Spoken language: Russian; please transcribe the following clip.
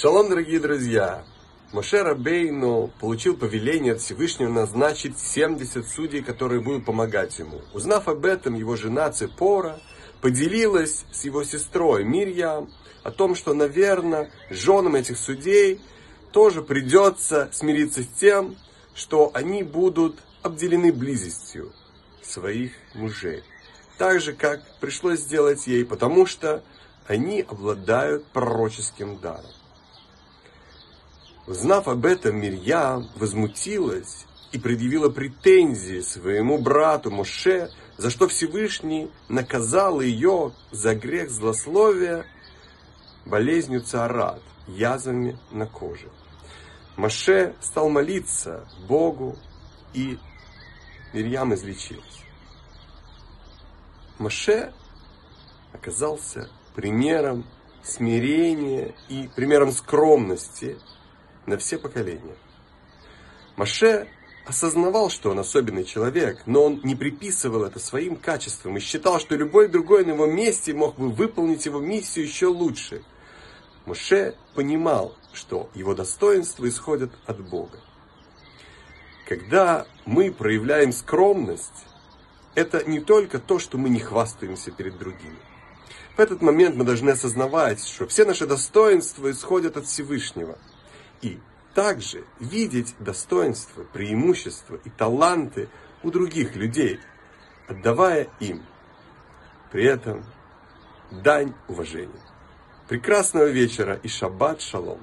Шалом, дорогие друзья! Моше Рабейну получил повеление от Всевышнего назначить 70 судей, которые будут помогать ему. Узнав об этом, его жена Цепора поделилась с его сестрой Мирьям о том, что, наверное, женам этих судей тоже придется смириться с тем, что они будут обделены близостью своих мужей. Так же, как пришлось сделать ей, потому что они обладают пророческим даром. Узнав об этом, Мирьям возмутилась и предъявила претензии своему брату Моше, за что Всевышний наказал ее за грех злословия болезнью царат, язвами на коже. Моше стал молиться Богу, и Мирьям излечилась. Моше оказался примером смирения и примером скромности на все поколения. Моше осознавал, что он особенный человек, но он не приписывал это своим качествам и считал, что любой другой на его месте мог бы выполнить его миссию еще лучше. Моше понимал, что его достоинства исходят от Бога. Когда мы проявляем скромность, это не только то, что мы не хвастаемся перед другими. В этот момент мы должны осознавать, что все наши достоинства исходят от Всевышнего. И также видеть достоинства, преимущества и таланты у других людей, отдавая им при этом дань уважения. Прекрасного вечера и шаббат шалом!